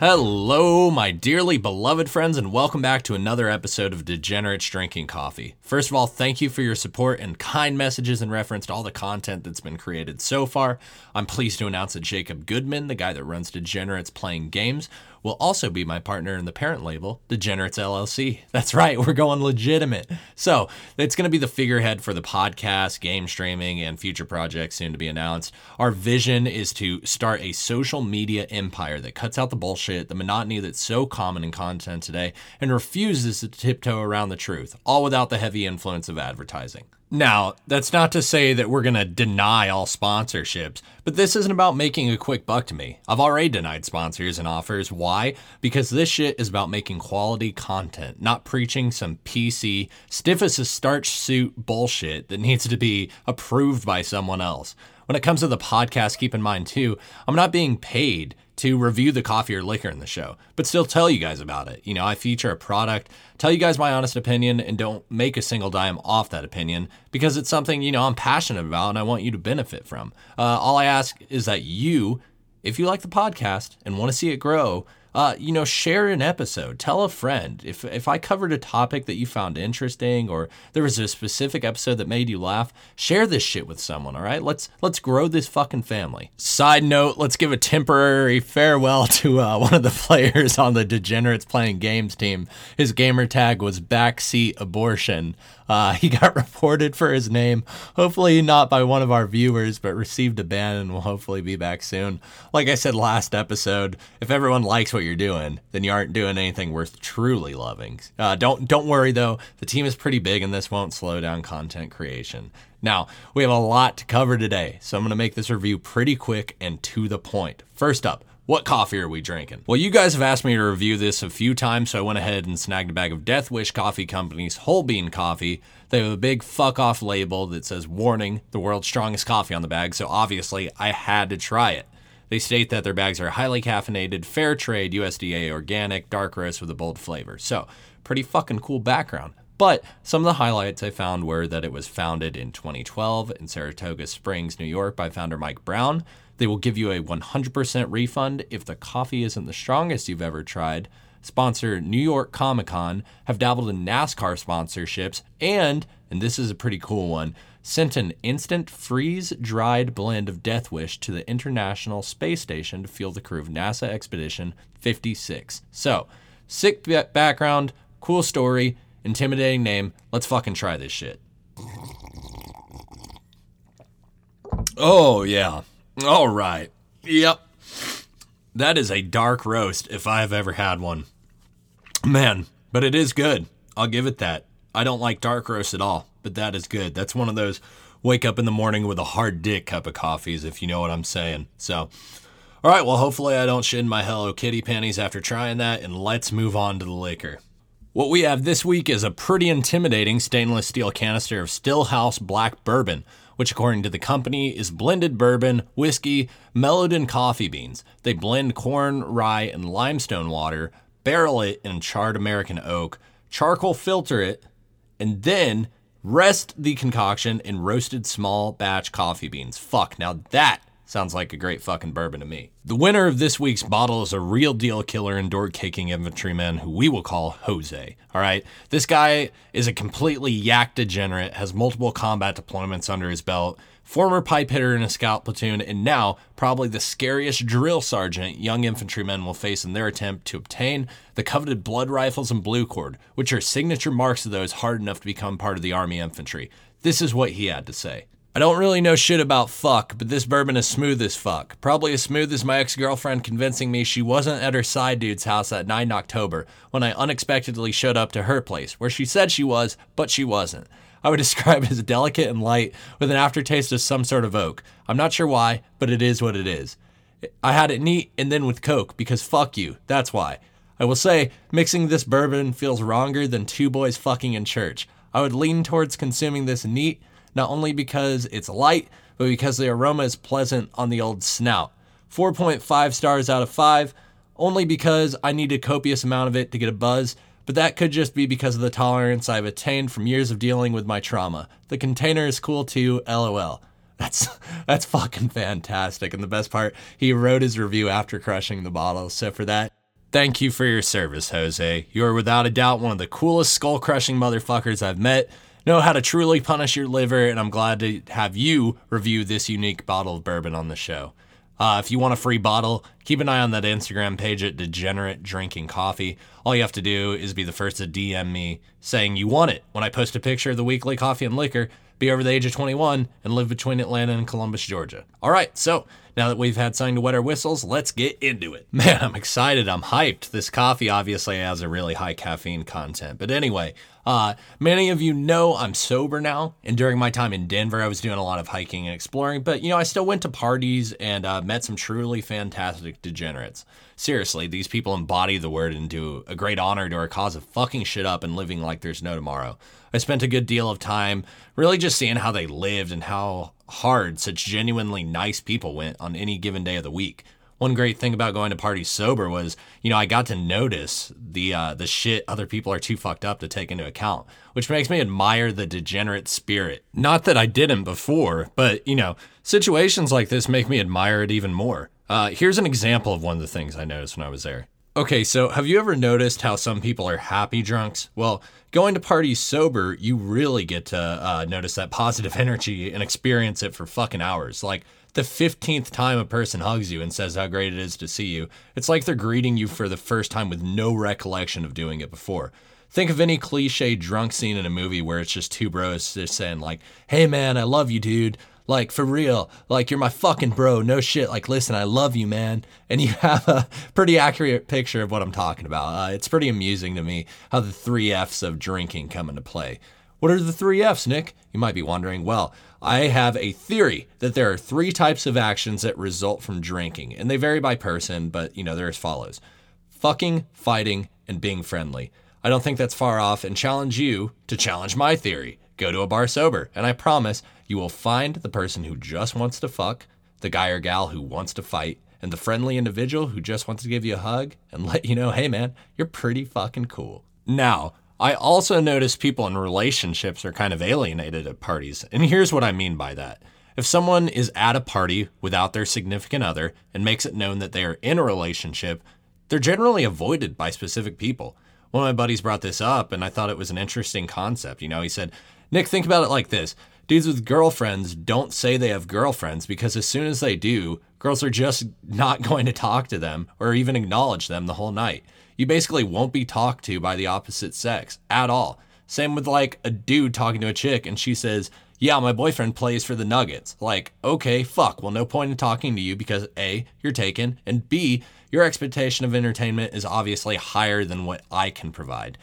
Hello, my dearly beloved friends, and welcome back to another episode of Degenerates Drinking Coffee. First of all, thank you for your support and kind messages in reference to all the content that's been created so far. I'm pleased to announce that Jacob Goodman, the guy that runs Degenerates Playing Games, will also be my partner in the parent label, Degenerates LLC. That's right, we're going legitimate. So it's going to be the figurehead for the podcast, game streaming, and future projects soon to be announced. Our vision is to start a social media empire that cuts out the bullshit, the monotony that's so common in content today, and refuses to tiptoe around the truth, all without the heavy influence of advertising. Now, that's not to say that we're going to deny all sponsorships, but this isn't about making a quick buck to me. I've already denied sponsors and offers. Why? Because this shit is about making quality content, not preaching some PC, stiff as a starch suit bullshit that needs to be approved by someone else. When it comes to the podcast, keep in mind too, I'm not being paid to review the coffee or liquor in the show, but still tell you guys about it. You know, I feature a product, tell you guys my honest opinion, and don't make a single dime off that opinion because it's something, you know, I'm passionate about and I want you to benefit from. Uh, all I ask is that you, if you like the podcast and want to see it grow, uh, you know, share an episode. Tell a friend. If if I covered a topic that you found interesting or there was a specific episode that made you laugh, share this shit with someone, all right? Let's let's grow this fucking family. Side note, let's give a temporary farewell to uh, one of the players on the Degenerates Playing Games team. His gamer tag was backseat abortion. Uh, he got reported for his name, hopefully not by one of our viewers, but received a ban and will hopefully be back soon. Like I said last episode, if everyone likes what you're doing, then you aren't doing anything worth truly loving. Uh, don't don't worry though, the team is pretty big and this won't slow down content creation. Now, we have a lot to cover today, so I'm going to make this review pretty quick and to the point. First up, what coffee are we drinking? Well, you guys have asked me to review this a few times, so I went ahead and snagged a bag of Death Wish Coffee Company's whole bean coffee. They have a big fuck off label that says warning, the world's strongest coffee on the bag, so obviously I had to try it. They state that their bags are highly caffeinated, fair trade, USDA organic, dark roast with a bold flavor. So, pretty fucking cool background. But some of the highlights I found were that it was founded in 2012 in Saratoga Springs, New York by founder Mike Brown. They will give you a 100% refund if the coffee isn't the strongest you've ever tried. Sponsor New York Comic Con, have dabbled in NASCAR sponsorships, and, and this is a pretty cool one, sent an instant freeze dried blend of Death Wish to the International Space Station to fuel the crew of NASA Expedition 56. So, sick background, cool story, intimidating name. Let's fucking try this shit. Oh, yeah. All right. Yep. That is a dark roast if I've ever had one. Man, but it is good. I'll give it that. I don't like dark roast at all, but that is good. That's one of those wake up in the morning with a hard dick cup of coffees, if you know what I'm saying. So, all right, well, hopefully I don't shit in my Hello Kitty panties after trying that, and let's move on to the liquor. What we have this week is a pretty intimidating stainless steel canister of Stillhouse Black Bourbon, which, according to the company, is blended bourbon, whiskey, mellowed in coffee beans. They blend corn, rye, and limestone water, barrel it in charred American oak, charcoal filter it, and then rest the concoction in roasted small batch coffee beans. Fuck, now that Sounds like a great fucking bourbon to me. The winner of this week's bottle is a real deal killer and door kicking infantryman who we will call Jose. All right. This guy is a completely yak degenerate, has multiple combat deployments under his belt, former pipe hitter in a scout platoon, and now probably the scariest drill sergeant young infantrymen will face in their attempt to obtain the coveted blood rifles and blue cord, which are signature marks of those hard enough to become part of the Army infantry. This is what he had to say. I don't really know shit about fuck, but this bourbon is smooth as fuck. Probably as smooth as my ex girlfriend convincing me she wasn't at her side dude's house that 9 October when I unexpectedly showed up to her place, where she said she was, but she wasn't. I would describe it as delicate and light with an aftertaste of some sort of oak. I'm not sure why, but it is what it is. I had it neat and then with Coke because fuck you, that's why. I will say, mixing this bourbon feels wronger than two boys fucking in church. I would lean towards consuming this neat not only because it's light, but because the aroma is pleasant on the old snout. 4.5 stars out of 5, only because I need a copious amount of it to get a buzz, but that could just be because of the tolerance I've attained from years of dealing with my trauma. The container is cool too, lol. That's that's fucking fantastic. And the best part, he wrote his review after crushing the bottle. So for that, Thank you for your service, Jose. You are without a doubt one of the coolest skull crushing motherfuckers I've met. Know how to truly punish your liver, and I'm glad to have you review this unique bottle of bourbon on the show. Uh, if you want a free bottle, keep an eye on that Instagram page at Degenerate Drinking Coffee. All you have to do is be the first to DM me saying you want it when I post a picture of the weekly coffee and liquor, be over the age of 21, and live between Atlanta and Columbus, Georgia. All right, so now that we've had something to wet our whistles, let's get into it. Man, I'm excited. I'm hyped. This coffee obviously has a really high caffeine content. But anyway, uh, many of you know I'm sober now, and during my time in Denver, I was doing a lot of hiking and exploring. But you know, I still went to parties and uh, met some truly fantastic degenerates. Seriously, these people embody the word and do a great honor to our cause of fucking shit up and living like there's no tomorrow. I spent a good deal of time really just seeing how they lived and how hard such genuinely nice people went on any given day of the week one great thing about going to parties sober was, you know, I got to notice the uh, the shit other people are too fucked up to take into account, which makes me admire the degenerate spirit. Not that I didn't before, but you know, situations like this make me admire it even more. Uh, here's an example of one of the things I noticed when I was there. Okay, so have you ever noticed how some people are happy drunks? Well, going to parties sober, you really get to uh, notice that positive energy and experience it for fucking hours. Like, the 15th time a person hugs you and says how great it is to see you, it's like they're greeting you for the first time with no recollection of doing it before. Think of any cliche drunk scene in a movie where it's just two bros just saying, like, hey man, I love you, dude. Like, for real. Like, you're my fucking bro. No shit. Like, listen, I love you, man. And you have a pretty accurate picture of what I'm talking about. Uh, it's pretty amusing to me how the three F's of drinking come into play. What are the three F's, Nick? You might be wondering. Well, I have a theory that there are three types of actions that result from drinking, and they vary by person, but you know, they're as follows fucking, fighting, and being friendly. I don't think that's far off and challenge you to challenge my theory. Go to a bar sober, and I promise you will find the person who just wants to fuck, the guy or gal who wants to fight, and the friendly individual who just wants to give you a hug and let you know, hey man, you're pretty fucking cool. Now, I also notice people in relationships are kind of alienated at parties. And here's what I mean by that. If someone is at a party without their significant other and makes it known that they are in a relationship, they're generally avoided by specific people. One of my buddies brought this up, and I thought it was an interesting concept. You know, he said, Nick, think about it like this dudes with girlfriends don't say they have girlfriends because as soon as they do, girls are just not going to talk to them or even acknowledge them the whole night you basically won't be talked to by the opposite sex at all. Same with like a dude talking to a chick and she says, Yeah, my boyfriend plays for the Nuggets. Like, okay, fuck. Well, no point in talking to you because A, you're taken, and B, your expectation of entertainment is obviously higher than what I can provide.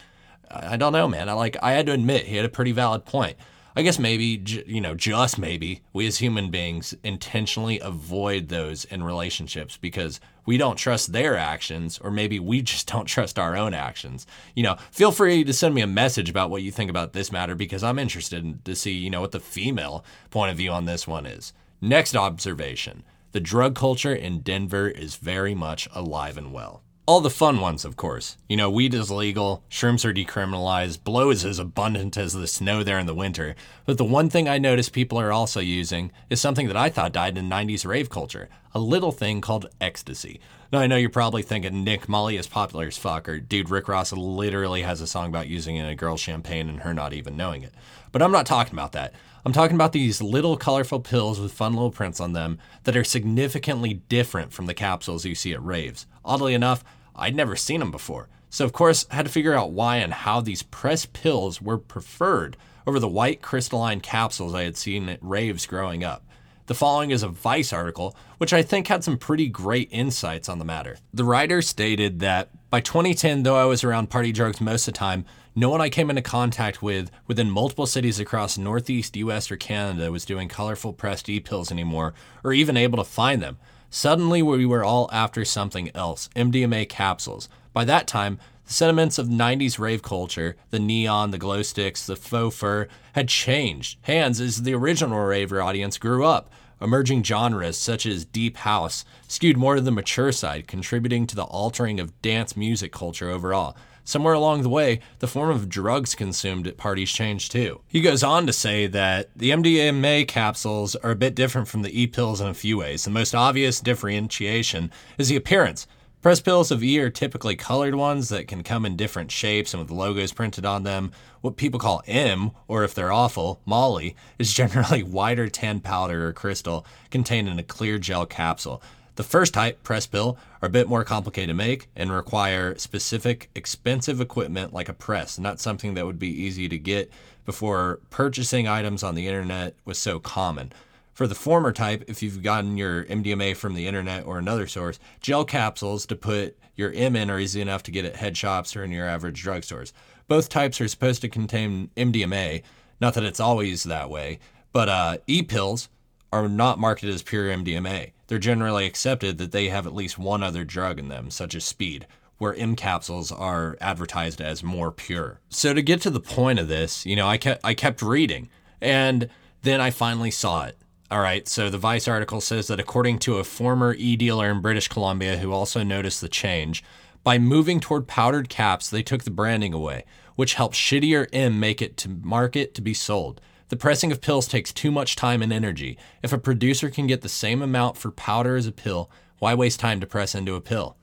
I don't know, man. I like I had to admit he had a pretty valid point. I guess maybe, you know, just maybe, we as human beings intentionally avoid those in relationships because we don't trust their actions, or maybe we just don't trust our own actions. You know, feel free to send me a message about what you think about this matter because I'm interested to see, you know, what the female point of view on this one is. Next observation the drug culture in Denver is very much alive and well all the fun ones, of course. You know, weed is legal, shrooms are decriminalized, blow is as abundant as the snow there in the winter. But the one thing I notice people are also using is something that I thought died in 90s rave culture a little thing called ecstasy. Now, I know you're probably thinking, Nick, Molly is popular as fuck, or dude, Rick Ross literally has a song about using it in a girl's champagne and her not even knowing it. But I'm not talking about that. I'm talking about these little colorful pills with fun little prints on them that are significantly different from the capsules you see at raves. Oddly enough, I'd never seen them before. So, of course, I had to figure out why and how these pressed pills were preferred over the white crystalline capsules I had seen at raves growing up. The following is a Vice article, which I think had some pretty great insights on the matter. The writer stated that by 2010, though I was around party drugs most of the time, no one I came into contact with within multiple cities across Northeast US or Canada was doing colorful pressed e pills anymore, or even able to find them. Suddenly, we were all after something else MDMA capsules. By that time, the sentiments of 90s rave culture, the neon, the glow sticks, the faux fur, had changed. Hands, as the original raver audience grew up. Emerging genres such as deep house skewed more to the mature side, contributing to the altering of dance music culture overall. Somewhere along the way, the form of drugs consumed at parties changed too. He goes on to say that the MDMA capsules are a bit different from the e pills in a few ways. The most obvious differentiation is the appearance. Press pills of E are typically colored ones that can come in different shapes and with logos printed on them. What people call M, or if they're awful, Molly, is generally whiter tan powder or crystal contained in a clear gel capsule. The first type, press pill, are a bit more complicated to make and require specific, expensive equipment like a press, not something that would be easy to get before purchasing items on the internet was so common. For the former type, if you've gotten your MDMA from the internet or another source, gel capsules to put your M in are easy enough to get at head shops or in your average drugstores. Both types are supposed to contain MDMA, not that it's always that way, but uh, e pills are not marketed as pure MDMA. They're generally accepted that they have at least one other drug in them, such as speed, where M capsules are advertised as more pure. So to get to the point of this, you know, I kept I kept reading and then I finally saw it. All right, so the Vice article says that according to a former e dealer in British Columbia who also noticed the change, by moving toward powdered caps, they took the branding away, which helped shittier M make it to market to be sold. The pressing of pills takes too much time and energy. If a producer can get the same amount for powder as a pill, why waste time to press into a pill?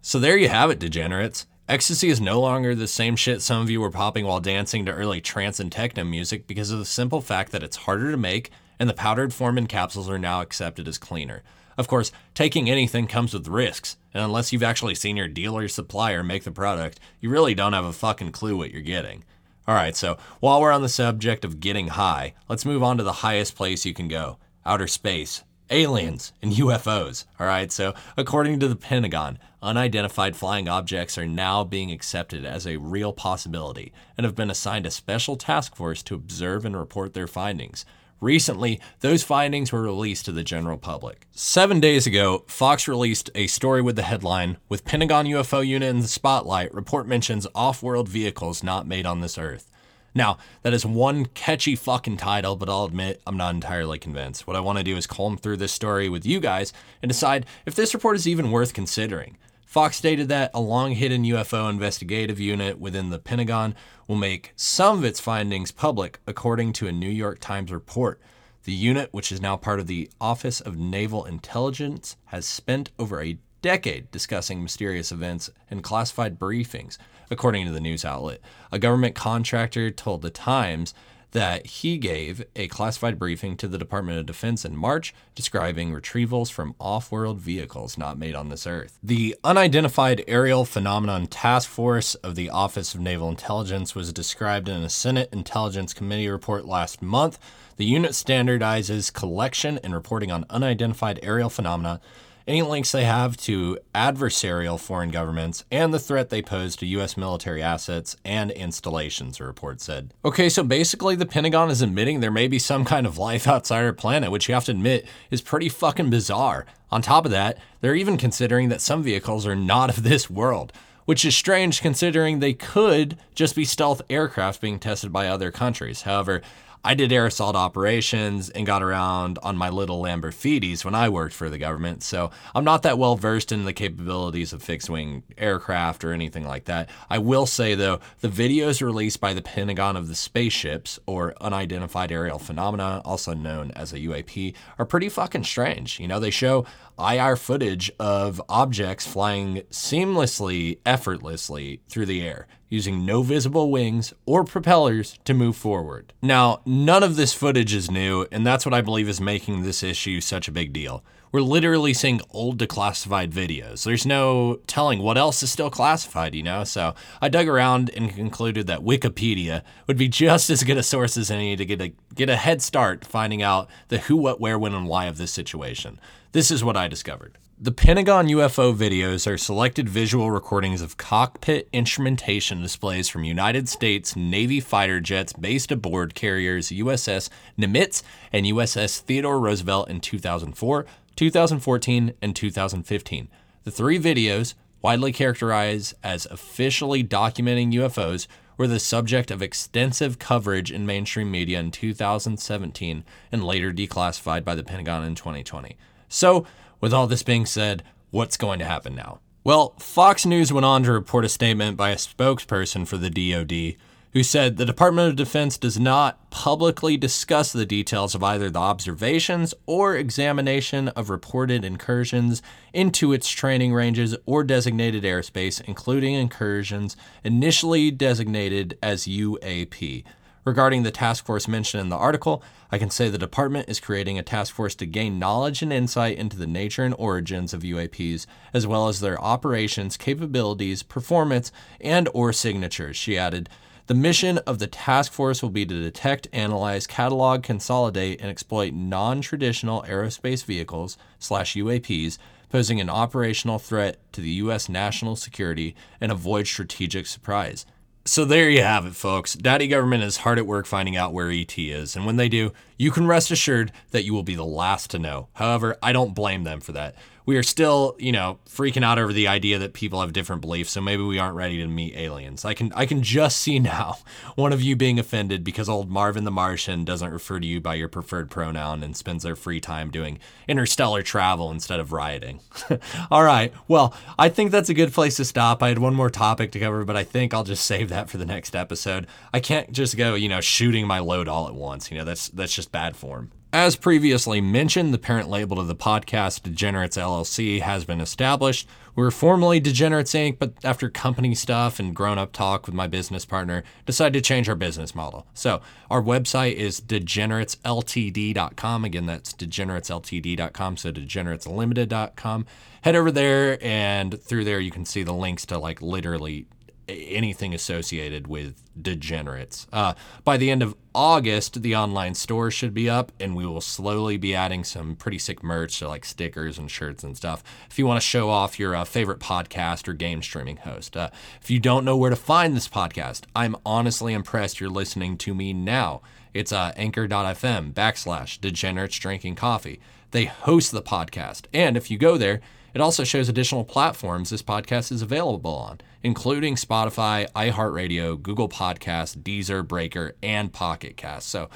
So there you have it, degenerates. Ecstasy is no longer the same shit some of you were popping while dancing to early trance and techno music because of the simple fact that it's harder to make and the powdered form in capsules are now accepted as cleaner. Of course, taking anything comes with risks, and unless you've actually seen your dealer or supplier make the product, you really don't have a fucking clue what you're getting. Alright, so while we're on the subject of getting high, let's move on to the highest place you can go outer space. Aliens and UFOs. Alright, so according to the Pentagon, unidentified flying objects are now being accepted as a real possibility and have been assigned a special task force to observe and report their findings. Recently, those findings were released to the general public. Seven days ago, Fox released a story with the headline With Pentagon UFO unit in the spotlight, report mentions off world vehicles not made on this Earth. Now, that is one catchy fucking title, but I'll admit I'm not entirely convinced. What I want to do is comb through this story with you guys and decide if this report is even worth considering. Fox stated that a long hidden UFO investigative unit within the Pentagon will make some of its findings public, according to a New York Times report. The unit, which is now part of the Office of Naval Intelligence, has spent over a decade discussing mysterious events and classified briefings, according to the news outlet. A government contractor told The Times that he gave a classified briefing to the Department of Defense in March describing retrievals from off world vehicles not made on this Earth. The Unidentified Aerial Phenomenon Task Force of the Office of Naval Intelligence was described in a Senate Intelligence Committee report last month. The unit standardizes collection and reporting on unidentified aerial phenomena any links they have to adversarial foreign governments, and the threat they pose to U.S. military assets and installations, the report said. Okay, so basically, the Pentagon is admitting there may be some kind of life outside our planet, which you have to admit is pretty fucking bizarre. On top of that, they're even considering that some vehicles are not of this world which is strange considering they could just be stealth aircraft being tested by other countries. However, I did air assault operations and got around on my little Lamborghinis when I worked for the government, so I'm not that well versed in the capabilities of fixed wing aircraft or anything like that. I will say, though, the videos released by the Pentagon of the spaceships, or unidentified aerial phenomena, also known as a UAP, are pretty fucking strange. You know, they show IR footage of objects flying seamlessly, effortlessly through the air using no visible wings or propellers to move forward. Now, none of this footage is new, and that's what I believe is making this issue such a big deal. We're literally seeing old declassified videos. There's no telling what else is still classified, you know? So I dug around and concluded that Wikipedia would be just as good a source as any to get a get a head start finding out the who, what, where, when, and why of this situation. This is what I discovered. The Pentagon UFO videos are selected visual recordings of cockpit instrumentation displays from United States Navy fighter jets based aboard carriers USS Nimitz and USS Theodore Roosevelt in 2004, 2014, and 2015. The three videos, widely characterized as officially documenting UFOs, were the subject of extensive coverage in mainstream media in 2017 and later declassified by the Pentagon in 2020. So, with all this being said, what's going to happen now? Well, Fox News went on to report a statement by a spokesperson for the DoD who said the Department of Defense does not publicly discuss the details of either the observations or examination of reported incursions into its training ranges or designated airspace, including incursions initially designated as UAP. Regarding the task force mentioned in the article, I can say the department is creating a task force to gain knowledge and insight into the nature and origins of UAPs, as well as their operations, capabilities, performance, and or signatures. She added, the mission of the task force will be to detect, analyze, catalog, consolidate, and exploit non-traditional aerospace vehicles slash UAPs posing an operational threat to the U.S. national security and avoid strategic surprise. So there you have it, folks. Daddy government is hard at work finding out where ET is, and when they do, you can rest assured that you will be the last to know. However, I don't blame them for that we are still, you know, freaking out over the idea that people have different beliefs, so maybe we aren't ready to meet aliens. I can I can just see now one of you being offended because old Marvin the Martian doesn't refer to you by your preferred pronoun and spends their free time doing interstellar travel instead of rioting. All right. Well, I think that's a good place to stop. I had one more topic to cover, but I think I'll just save that for the next episode. I can't just go, you know, shooting my load all at once. You know, that's that's just bad form. As previously mentioned, the parent label to the podcast, Degenerates LLC, has been established. We were formerly Degenerates Inc., but after company stuff and grown up talk with my business partner, decided to change our business model. So our website is degeneratesltd.com. Again, that's degeneratesltd.com, so degenerateslimited.com. Head over there, and through there, you can see the links to like literally anything associated with degenerates. Uh, by the end of August, the online store should be up, and we will slowly be adding some pretty sick merch, so like stickers and shirts and stuff. If you want to show off your uh, favorite podcast or game streaming host, uh, if you don't know where to find this podcast, I'm honestly impressed you're listening to me now. It's uh, anchor.fm backslash degenerates drinking coffee. They host the podcast, and if you go there, it also shows additional platforms this podcast is available on, including Spotify, iHeartRadio, Google Podcasts, Deezer, Breaker, and Pocket Cast. So,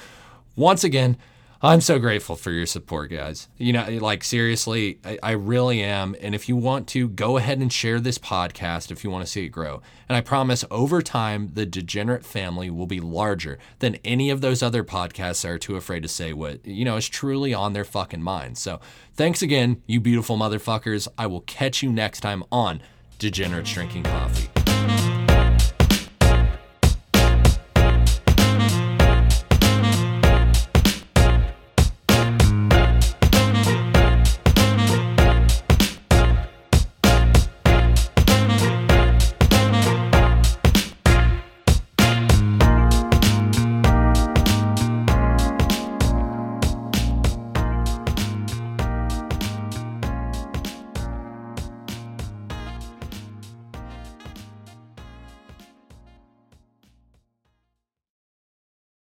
once again, I'm so grateful for your support, guys. You know, like seriously, I, I, really am. And if you want to, go ahead and share this podcast if you want to see it grow. And I promise over time, the Degenerate family will be larger than any of those other podcasts that are too afraid to say what, you know, is truly on their fucking minds. So thanks again, you beautiful motherfuckers. I will catch you next time on Degenerate Drinking Coffee.